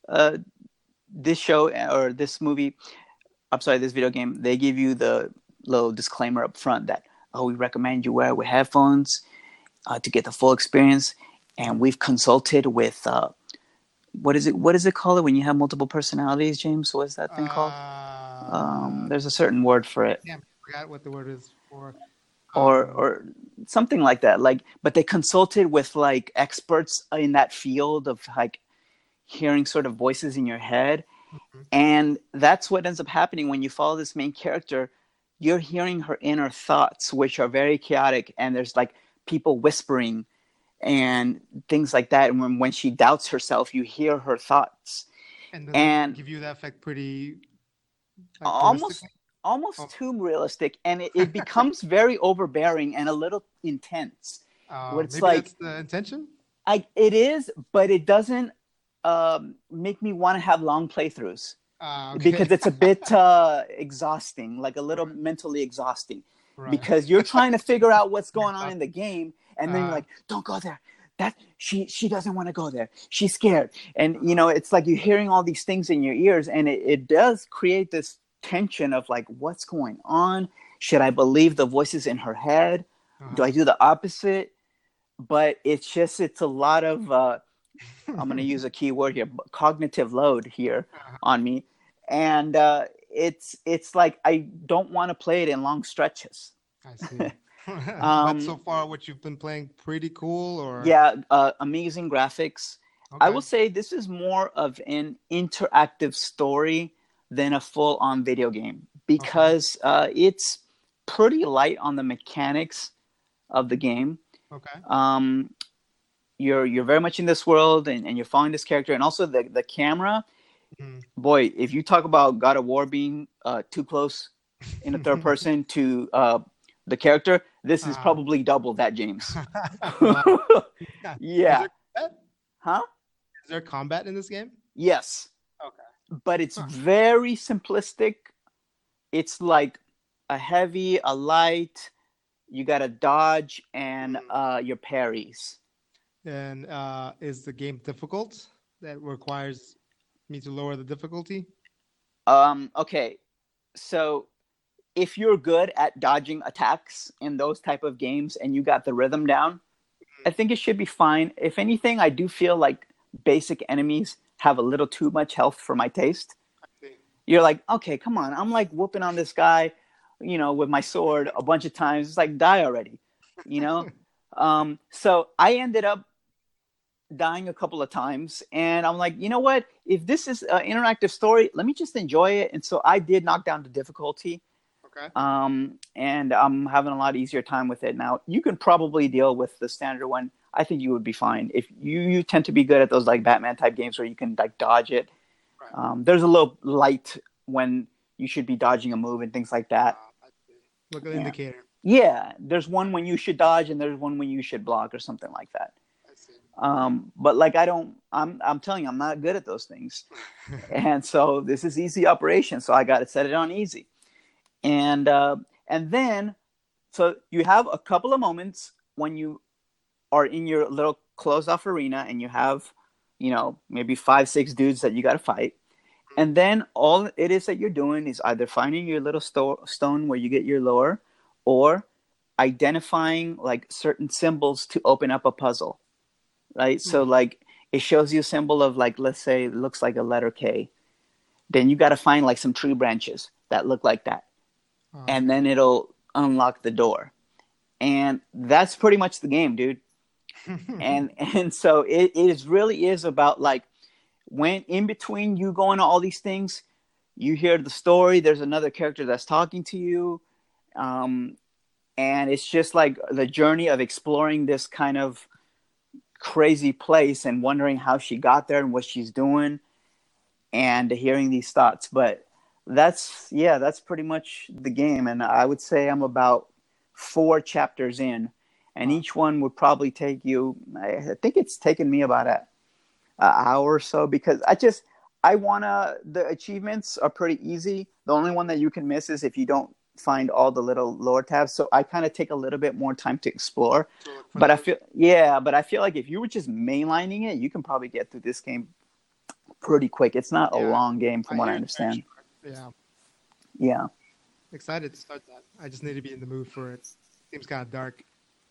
uh, this show or this movie, I'm sorry, this video game, they give you the little disclaimer up front that oh, we recommend you wear with headphones uh, to get the full experience. And we've consulted with uh, what is it? What is it called when you have multiple personalities, James? What is that thing called? Uh, um, there's a certain word for it. Yeah, I forgot what the word is for. or um, or something like that. Like, but they consulted with like experts in that field of like hearing sort of voices in your head, mm-hmm. and that's what ends up happening when you follow this main character. You're hearing her inner thoughts, which are very chaotic, and there's like people whispering and things like that. And when, when she doubts herself, you hear her thoughts. And, and give you that effect pretty like, almost almost oh. too realistic, and it, it becomes very overbearing and a little intense. Uh, what it's like the intention. I it is, but it doesn't um, make me want to have long playthroughs. Uh, okay. because it's a bit uh, exhausting, like a little mentally exhausting, right. because you're trying to figure out what's going on in the game, and then uh, you're like, don't go there. That she she doesn't want to go there. She's scared, and you know it's like you're hearing all these things in your ears, and it, it does create this tension of like, what's going on? Should I believe the voices in her head? Uh-huh. Do I do the opposite? But it's just it's a lot of uh, I'm going to use a key word here, cognitive load here uh-huh. on me, and uh, it's it's like I don't want to play it in long stretches. I see. um, so far, what you've been playing, pretty cool, or yeah, uh, amazing graphics. Okay. I will say this is more of an interactive story than a full-on video game because okay. uh, it's pretty light on the mechanics of the game. Okay. Um, you're you're very much in this world and, and you're following this character and also the the camera. Mm-hmm. Boy, if you talk about God of War being uh, too close in the third person to uh, the character, this is uh, probably double that, James. yeah. Huh? Is there combat in this game? Yes. Okay. But it's huh. very simplistic. It's like a heavy, a light. You got to dodge and mm. uh, your parries. And uh, is the game difficult? That requires me to lower the difficulty. Um. Okay. So if you're good at dodging attacks in those type of games and you got the rhythm down, I think it should be fine. If anything, I do feel like basic enemies have a little too much health for my taste. You're like, okay, come on. I'm like whooping on this guy, you know, with my sword a bunch of times. It's like die already, you know. um, so I ended up dying a couple of times, and I'm like, you know what? If this is an interactive story, let me just enjoy it. And so I did knock down the difficulty Okay. Um, and I'm having a lot easier time with it now. You can probably deal with the standard one. I think you would be fine if you you tend to be good at those like Batman type games where you can like dodge it. Right. Um, there's a little light when you should be dodging a move and things like that. Uh, Look at the yeah. indicator. Yeah, there's one when you should dodge and there's one when you should block or something like that. Um, but like I don't, I'm I'm telling you, I'm not good at those things, and so this is easy operation. So I got to set it on easy and uh, and then so you have a couple of moments when you are in your little closed off arena and you have you know maybe five six dudes that you got to fight. And then all it is that you're doing is either finding your little sto- stone where you get your lore or identifying like certain symbols to open up a puzzle right? Mm-hmm. so like it shows you a symbol of like let's say it looks like a letter k. Then you got to find like some tree branches that look like that oh, and then it'll unlock the door. And that's pretty much the game dude. And and so it, it is really is about like when in between you going to all these things you hear the story there's another character that's talking to you um, and it's just like the journey of exploring this kind of crazy place and wondering how she got there and what she's doing and hearing these thoughts. But that's yeah that's pretty much the game. And i would say i'm about four chapters in and each one would probably take you i think it's taken me about a, a hour or so because i just i want to the achievements are pretty easy. The only one that you can miss is if you don't find all the little lower tabs. So i kind of take a little bit more time to explore. But i feel yeah but i feel like if you were just mainlining it you can probably get through this game pretty quick. It's not yeah. a long game from I what i understand yeah yeah excited to start that i just need to be in the mood for it seems kind of dark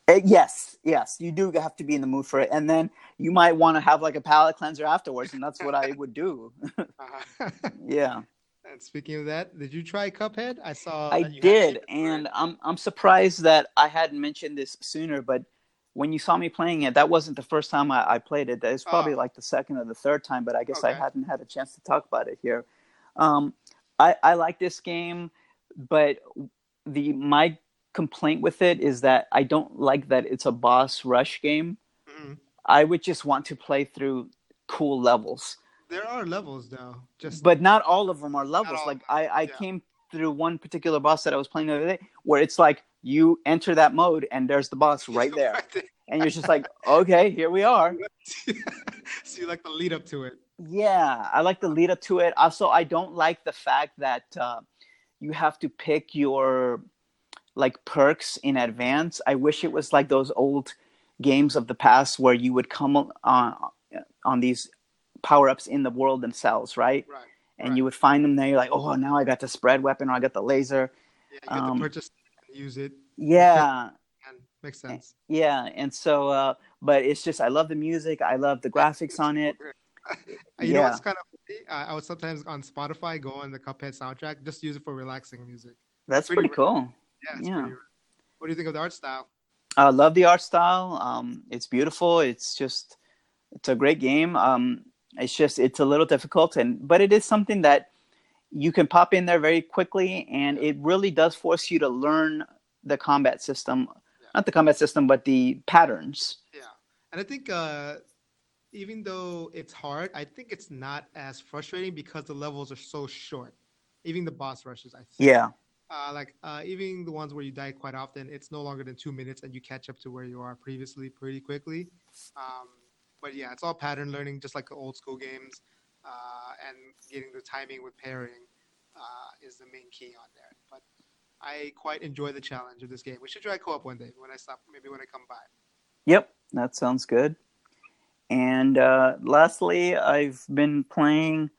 uh, yes, yes, you do have to be in the mood for it, and then you might want to have like a palate cleanser afterwards, and that's what I would do. uh-huh. yeah. And speaking of that, did you try Cuphead? I saw. I did, and I'm I'm surprised that I hadn't mentioned this sooner. But when you saw me playing it, that wasn't the first time I, I played it. It's probably oh. like the second or the third time. But I guess okay. I hadn't had a chance to talk about it here. Um, I I like this game, but the my complaint with it is that I don't like that it's a boss rush game. Mm-hmm. I would just want to play through cool levels. There are levels though, just but not all of them are levels. Like I, I yeah. came through one particular boss that I was playing the other day, where it's like you enter that mode and there's the boss right there, and you're just like, okay, here we are. so you like the lead up to it? Yeah, I like the lead up to it. Also, I don't like the fact that uh, you have to pick your like perks in advance. I wish it was like those old games of the past where you would come on on these power ups in the world themselves, right? Right. And right. you would find them there. You're like, oh, now I got the spread weapon, or I got the laser. Yeah, you got um, purchase, use it. Yeah. Makes sense. Yeah, and so, uh, but it's just I love the music. I love the graphics on it. you yeah. know what's kind of funny? I would sometimes on Spotify go on the Cuphead soundtrack, just use it for relaxing music. That's pretty, pretty cool. Yeah. yeah. Pretty, what do you think of the art style? I love the art style. Um, it's beautiful. It's just, it's a great game. Um, it's just it's a little difficult and but it is something that you can pop in there very quickly and it really does force you to learn the combat system yeah. not the combat system but the patterns yeah and i think uh, even though it's hard i think it's not as frustrating because the levels are so short even the boss rushes i think yeah uh, like uh, even the ones where you die quite often it's no longer than two minutes and you catch up to where you are previously pretty quickly um, but yeah, it's all pattern learning, just like the old school games, uh, and getting the timing with pairing uh, is the main key on there. But I quite enjoy the challenge of this game. We should try co-op one day when I stop, maybe when I come by. Yep, that sounds good. And uh, lastly, I've been playing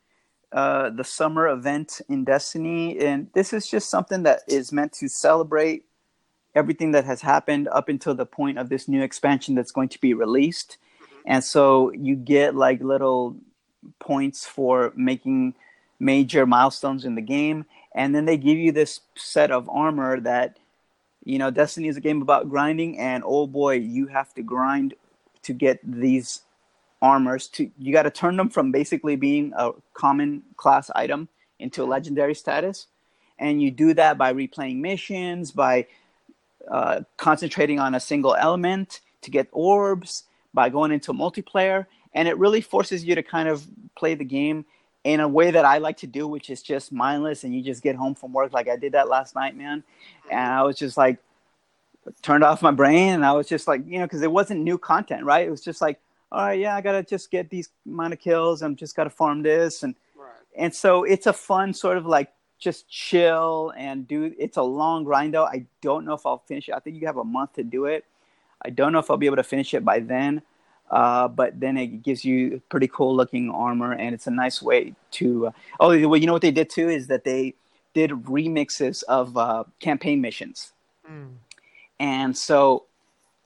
uh, the summer event in Destiny, and this is just something that is meant to celebrate everything that has happened up until the point of this new expansion that's going to be released. And so you get like little points for making major milestones in the game and then they give you this set of armor that you know destiny is a game about grinding and oh boy you have to grind to get these armors to you got to turn them from basically being a common class item into a legendary status. And you do that by replaying missions by uh, concentrating on a single element to get orbs by going into multiplayer. And it really forces you to kind of play the game in a way that I like to do, which is just mindless and you just get home from work. Like I did that last night, man. And I was just like turned off my brain and I was just like, you know, because it wasn't new content, right? It was just like, all right, yeah, I gotta just get these amount of kills. I'm just gotta farm this and right. and so it's a fun sort of like just chill and do. It's a long grind though. I don't know if I'll finish it. I think you have a month to do it. I don't know if I'll be able to finish it by then. Uh, but then it gives you pretty cool looking armor, and it's a nice way to. Uh, oh, well, you know what they did too is that they did remixes of uh, campaign missions, mm. and so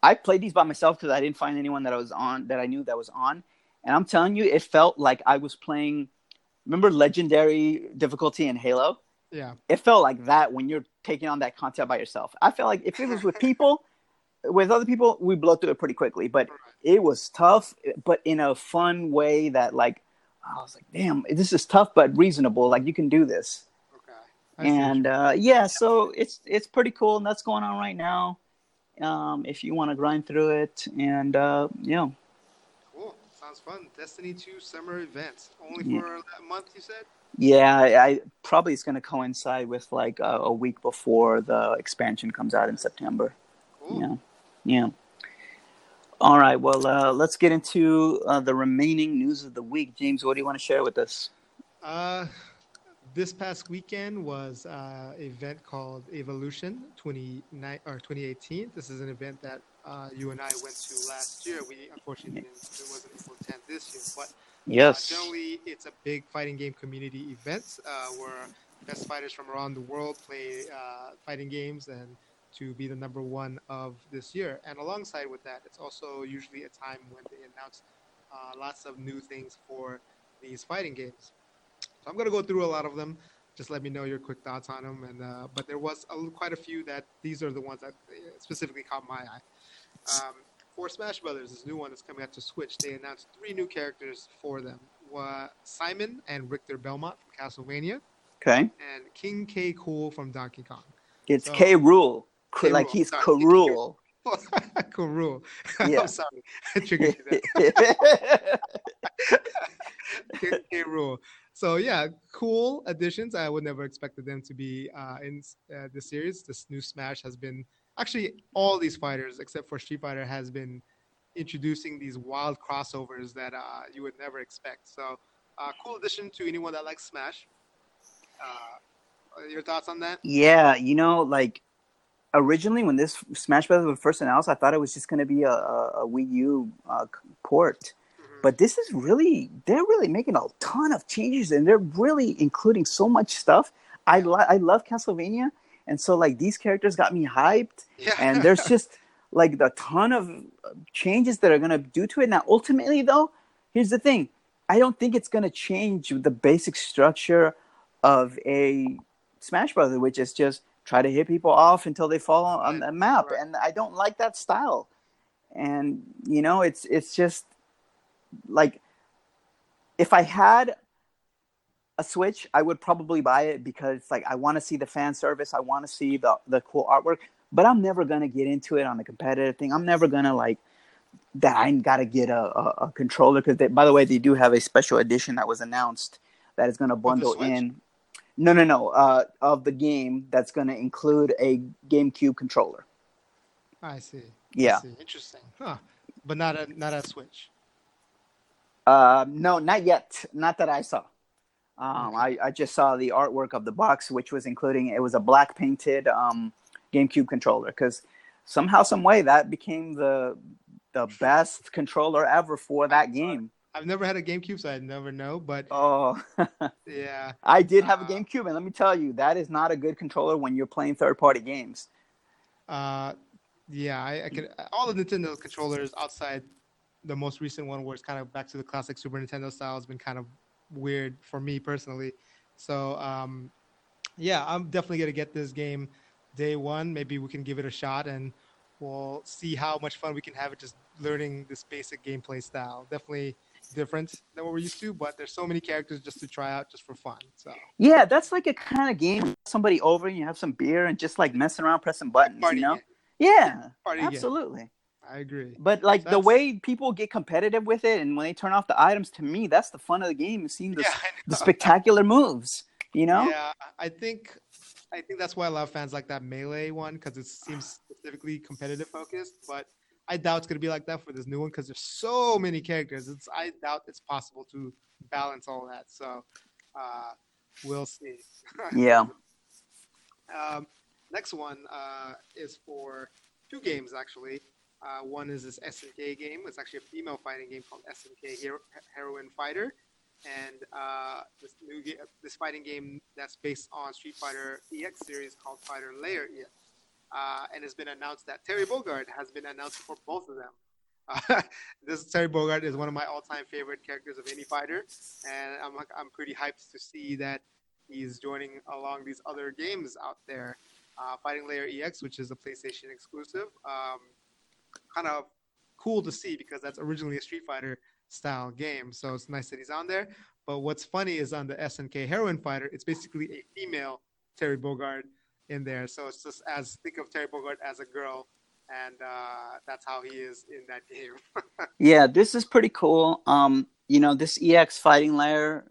I played these by myself because I didn't find anyone that I was on that I knew that was on, and I'm telling you, it felt like I was playing. Remember legendary difficulty in Halo? Yeah. It felt like that when you're taking on that content by yourself. I felt like if it was with people with other people, we blow through it pretty quickly, but it was tough, but in a fun way that like I was like, damn, this is tough but reasonable. Like you can do this. Okay. And uh, yeah, so it's it's pretty cool, and that's going on right now. Um, if you want to grind through it, and uh, yeah. Cool. Sounds fun. Destiny 2 summer events. Only for yeah. a month, you said? Yeah, I, I probably it's going to coincide with like a, a, week before the expansion comes out in September. Cool. Yeah. Yeah. All right. Well, uh, let's get into uh, the remaining news of the week. James, what do you want to share with us? Uh, this past weekend was uh, an event called Evolution 20, or 2018. This is an event that uh, you and I went to last year. We unfortunately didn't, it wasn't able to attend this year, but uh, generally it's a big fighting game community event where best fighters from around the world play fighting games and to be the number one of this year. And alongside with that, it's also usually a time when they announce uh, lots of new things for these fighting games. So I'm going to go through a lot of them. Just let me know your quick thoughts on them. And uh, but there was a, quite a few that these are the ones that uh, specifically caught my eye. Um, for Smash Brothers, this new one that's coming out to Switch, they announced three new characters for them: uh, Simon and Richter Belmont from Castlevania. Okay. And King K. Rool from Donkey Kong. It's so, K. Rool like he's Karul. Karul. Yeah. I'm sorry. I triggered you there. Karul. So yeah, cool additions. I would never expected them to be uh, in uh, the series. This new Smash has been actually all these fighters except for Street Fighter has been introducing these wild crossovers that uh, you would never expect. So uh, cool addition to anyone that likes Smash. Uh, your thoughts on that? Yeah, you know, like originally when this Smash Brothers was first announced, I thought it was just going to be a, a, Wii U uh, port. But this is really, they're really making a ton of changes and they're really including so much stuff. I, lo- I love Castlevania. And so, like, these characters got me hyped. Yeah. And there's just, like, a ton of changes that are going to do to it. Now, ultimately, though, here's the thing I don't think it's going to change the basic structure of a Smash Brother, which is just try to hit people off until they fall on the map right. and i don't like that style and you know it's it's just like if i had a switch i would probably buy it because like i want to see the fan service i want to see the the cool artwork but i'm never going to get into it on the competitive thing i'm never going to like that i got to get a, a, a controller because by the way they do have a special edition that was announced that is going to bundle in no, no, no. Uh, of the game that's going to include a GameCube controller. I see. Yeah. I see. Interesting. Huh. But not a not a Switch. Uh, no, not yet. Not that I saw. Um, I, I just saw the artwork of the box, which was including it was a black painted um, GameCube controller because somehow, some way, that became the the best controller ever for that game. I've never had a GameCube, so I never know. But oh, yeah, I did have a uh, GameCube, and let me tell you, that is not a good controller when you're playing third-party games. Uh, yeah, I, I could all the Nintendo controllers outside the most recent one, where it's kind of back to the classic Super Nintendo style, has been kind of weird for me personally. So, um, yeah, I'm definitely gonna get this game day one. Maybe we can give it a shot and we'll see how much fun we can have it just learning this basic gameplay style. Definitely different than what we're used to, but there's so many characters just to try out just for fun. So yeah, that's like a kind of game. Somebody over and you have some beer and just like messing around, pressing buttons. Party you know? Game. Yeah, Party absolutely. Game. I agree. But like the way people get competitive with it, and when they turn off the items, to me, that's the fun of the game. Is seeing the, yeah, the spectacular moves. You know? Yeah, I think I think that's why a lot of fans like that melee one because it seems specifically competitive focused. But I doubt it's gonna be like that for this new one because there's so many characters. It's I doubt it's possible to balance all that. So, uh, we'll see. yeah. Um, next one uh, is for two games actually. Uh, one is this SNK game. It's actually a female fighting game called SNK Hero- Heroine Fighter, and uh, this new ga- this fighting game that's based on Street Fighter EX series called Fighter Layer EX. Uh, and it's been announced that Terry Bogard has been announced for both of them. Uh, this Terry Bogard is one of my all-time favorite characters of any fighter, and I'm I'm pretty hyped to see that he's joining along these other games out there. Uh, Fighting Layer EX, which is a PlayStation exclusive, um, kind of cool to see because that's originally a Street Fighter style game. So it's nice that he's on there. But what's funny is on the SNK Heroine Fighter, it's basically a female Terry Bogard in there. So it's just as think of Terry Bogard as a girl, and uh, that's how he is in that game. yeah, this is pretty cool. Um, you know, this EX Fighting Layer,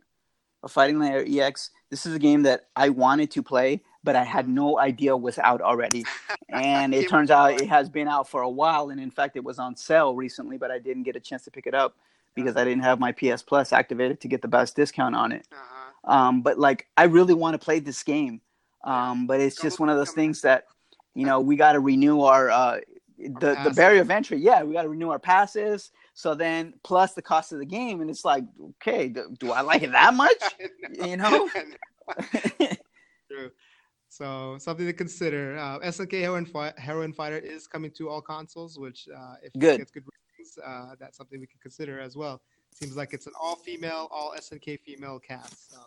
or Fighting Layer EX. This is a game that I wanted to play, but I had no idea was out already. And it turns out it has been out for a while, and in fact, it was on sale recently, but I didn't get a chance to pick it up because I didn't have my PS Plus activated to get the best discount on it. uh-huh. Um, but like, I really want to play this game. Um, but it's just one of those things that, you know, we got to renew our uh, the the barrier of entry. Yeah, we got to renew our passes. So then, plus the cost of the game, and it's like, okay, do, do I like it that much? You know. True. So something to consider. Uh, SNK Heroine, Fi- Heroine Fighter is coming to all consoles, which uh, if Good. it gets good ratings, uh, that's something we can consider as well. Seems like it's an all female, all SNK female cast. So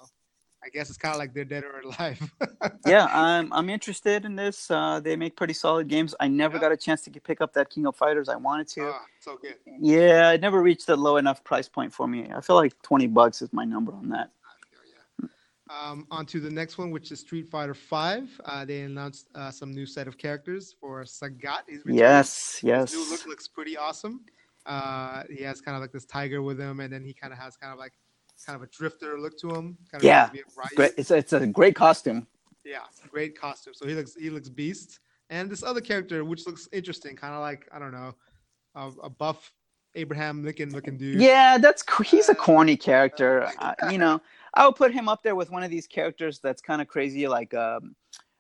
I guess it's kind of like they're dead or alive. yeah, I'm I'm interested in this. Uh, they make pretty solid games. I never Yeah. got a chance to pick up that King of Fighters. I wanted to. Ah, so good. yeah, it never reached a low enough price point for me. I feel like twenty bucks is my number on that. Um, on to the next one, which is Street Fighter Five. Uh, they announced uh, some new set of characters for Sagat. He's. Yes, yes. His new look looks pretty awesome. Uh, he has kind of like this tiger with him, and then he kind of has kind of like kind of a drifter look to him. Kind of Yeah. reminds me of Ryu. Great. It's a, it's a great costume. Yeah, great costume. So he looks he looks beast. And this other character, which looks interesting, kind of like I don't know, a, a buff Abraham Lincoln looking dude. Yeah, that's he's a corny character. Uh, you know, I would put him up there with one of these characters that's kind of crazy. Like, um,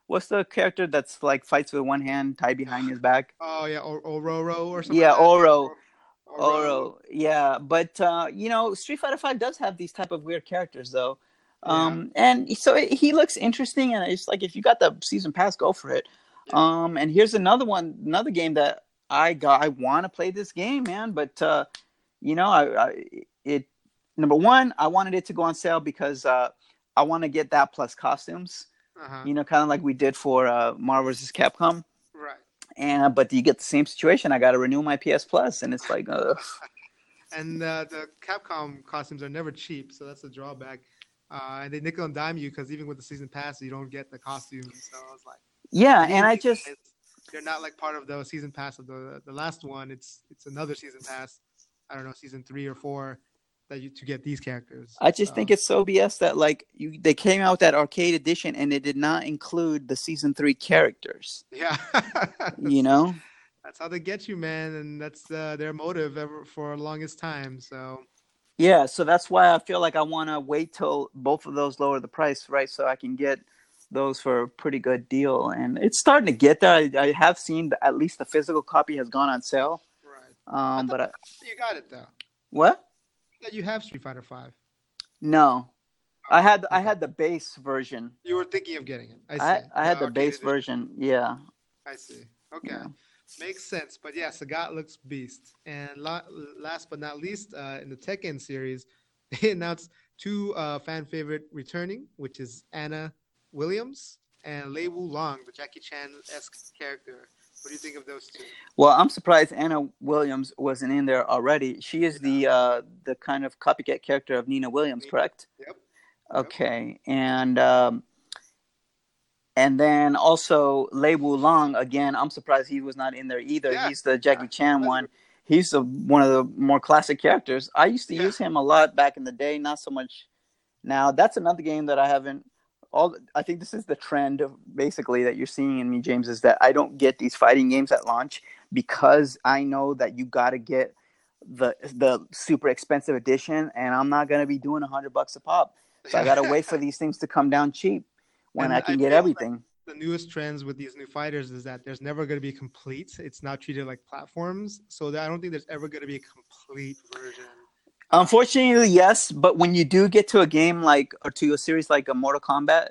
what's the character that's like fights with one hand tied behind his back? Oh yeah, or Ororo or something. Yeah, like. Oro. Oro. Oro, yeah, but uh, you know, Street Fighter Five does have these type of weird characters, though. Um, and so it, he looks interesting, and it's like if you got the season pass, go for it. Yeah. Um, and here's another one, another game that I got. I want to play this game, man, but uh, you know, I, I it number one, I wanted it to go on sale because uh, I want to get that plus costumes. Uh-huh. You know, kind of like we did for uh, Marvel vs. Capcom Right. and but you get the same situation. I got to renew my PS Plus, and it's like, uh, And uh, the Capcom costumes are never cheap, so that's a drawback. Uh, and they nickel and dime you because even with the season pass, you don't get the costumes. So I was like, yeah. And I just, they're not like part of the season pass of the the last one. It's it's another season pass. I don't know, season three or four that you to get these characters. I just So, think it's so BS that like you they came out with that arcade edition and it did not include the season three characters. yeah. You know, that's how they get you, man, and that's uh, their motive ever for the longest time. So yeah. So that's why I feel like I want to wait till both of those lower the price, right? So I can get those for a pretty good deal. And it's starting to get there. I, I have seen that at least the physical copy has gone on sale. right, Um, but I, you got it though. what? That you have Street Fighter Five. No, I had I had the base version. You were thinking of getting it. I see. I, I had the arcade base version. Yeah. I see. Okay. Yeah. Makes sense. But yeah, Sagat looks beast. And la- last but not least, uh, in the Tekken series, they announced two uh, fan favorite returning, which is Anna Williams and Lei Wu Long, the Jackie Chan esque character. What do you think of those two? Well, I'm surprised Anna Williams wasn't in there already. She is the uh, the kind of copycat character of Nina Williams, Nina. correct? Yep. Okay, and um, and then also Lei Wu Long again. I'm surprised he was not in there either. Yeah. He's the Jackie. Chan one. He's the, one of the more classic characters. I used to Yeah. use him a lot back in the day, not so much now. That's another game that I haven't. All I think this is the trend of basically that you're seeing in me, James, is that I don't get these fighting games at launch because I know that you got to get the the super expensive edition, and I'm not gonna be doing a hundred bucks a pop. So I gotta wait for these things to come down cheap when and I can I get everything. Like the newest trends with these new fighters is that there's never going to be complete. It's not treated like platforms, so I don't think there's ever going to be a complete version. Unfortunately, yes. But when you do get to a game like or to a series like a Mortal Kombat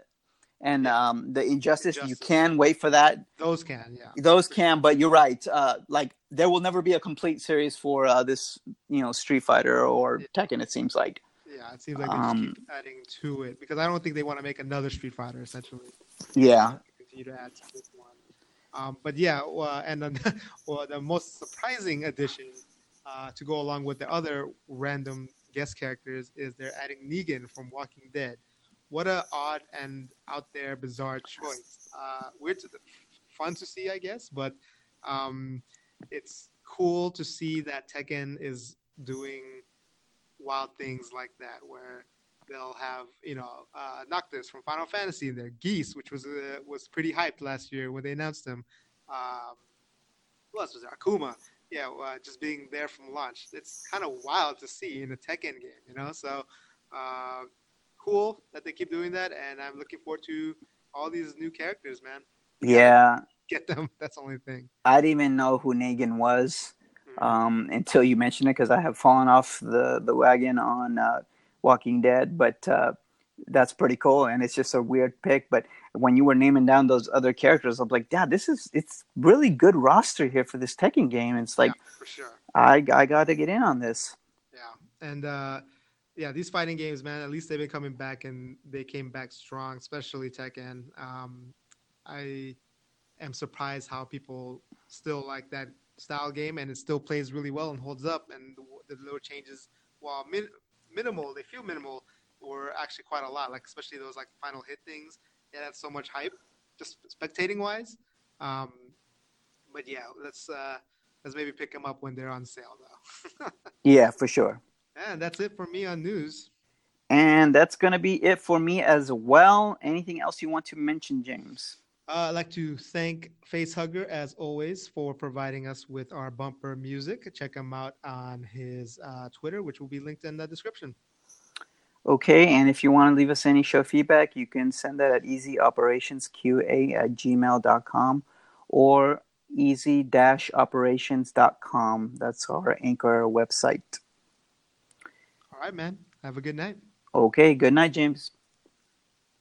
and um, the Injustice, Injustice, you can wait for that. Those can, yeah. Those can, but you're right. Uh, like there will never be a complete series for uh, this, you know, Street Fighter or Tekken. It seems like. Yeah, it seems like they um, keep adding to it because I don't think they want to make another Street Fighter. Essentially. Yeah. Continue to add to this one. Um, but yeah, uh, and then, well, the most surprising addition uh, to go along with the other random guest characters is they're adding Negan from Walking Dead. What a odd and out there bizarre choice. Uh, weird, to, the, fun to see, I guess, but um, it's cool to see that Tekken is doing wild things like that, where they'll have you know uh, Noctis from Final Fantasy in there, Geese, which was uh, was pretty hyped last year when they announced him. Um, who else was there? Akuma, yeah, uh, just being there from launch. It's kind of wild to see in a Tekken game, you know. So uh, cool that they keep doing that, and I'm looking forward to all these new characters, man. Yeah, get them. That's the only thing. I didn't even know who Negan was mm-hmm. um, until you mentioned it because I have fallen off the the wagon on uh, Walking Dead, but uh, that's pretty cool, and it's just a weird pick. But when you were naming down those other characters, I'm like, Dad, this is it's really good roster here for this Tekken game. It's like, yeah, for sure, I I got to get in on this. Yeah, and uh, yeah, these fighting games, man, at least they've been coming back, and they came back strong, especially Tekken. Um, I am surprised how people still like that style game, and it still plays really well and holds up. And the, the little changes, while min- minimal, they feel minimal, were actually quite a lot. Like especially those like final hit things. Yeah, that's so much hype, just spectating wise. Um, but yeah, let's uh, let's maybe pick them up when they're on sale though. yeah, for sure. And that's it for me on news. And that's going to be it for me as well. Anything else you want to mention, James? Uh, I'd like to thank Facehugger, as always, for providing us with our bumper music. Check him out on his uh, Twitter, which will be linked in the description. Okay, and if you want to leave us any show feedback, you can send that at easyoperationsqa at gmail.com or easy-operations.com. That's our anchor website. All right, man. Have a good night. Okay, good night, James.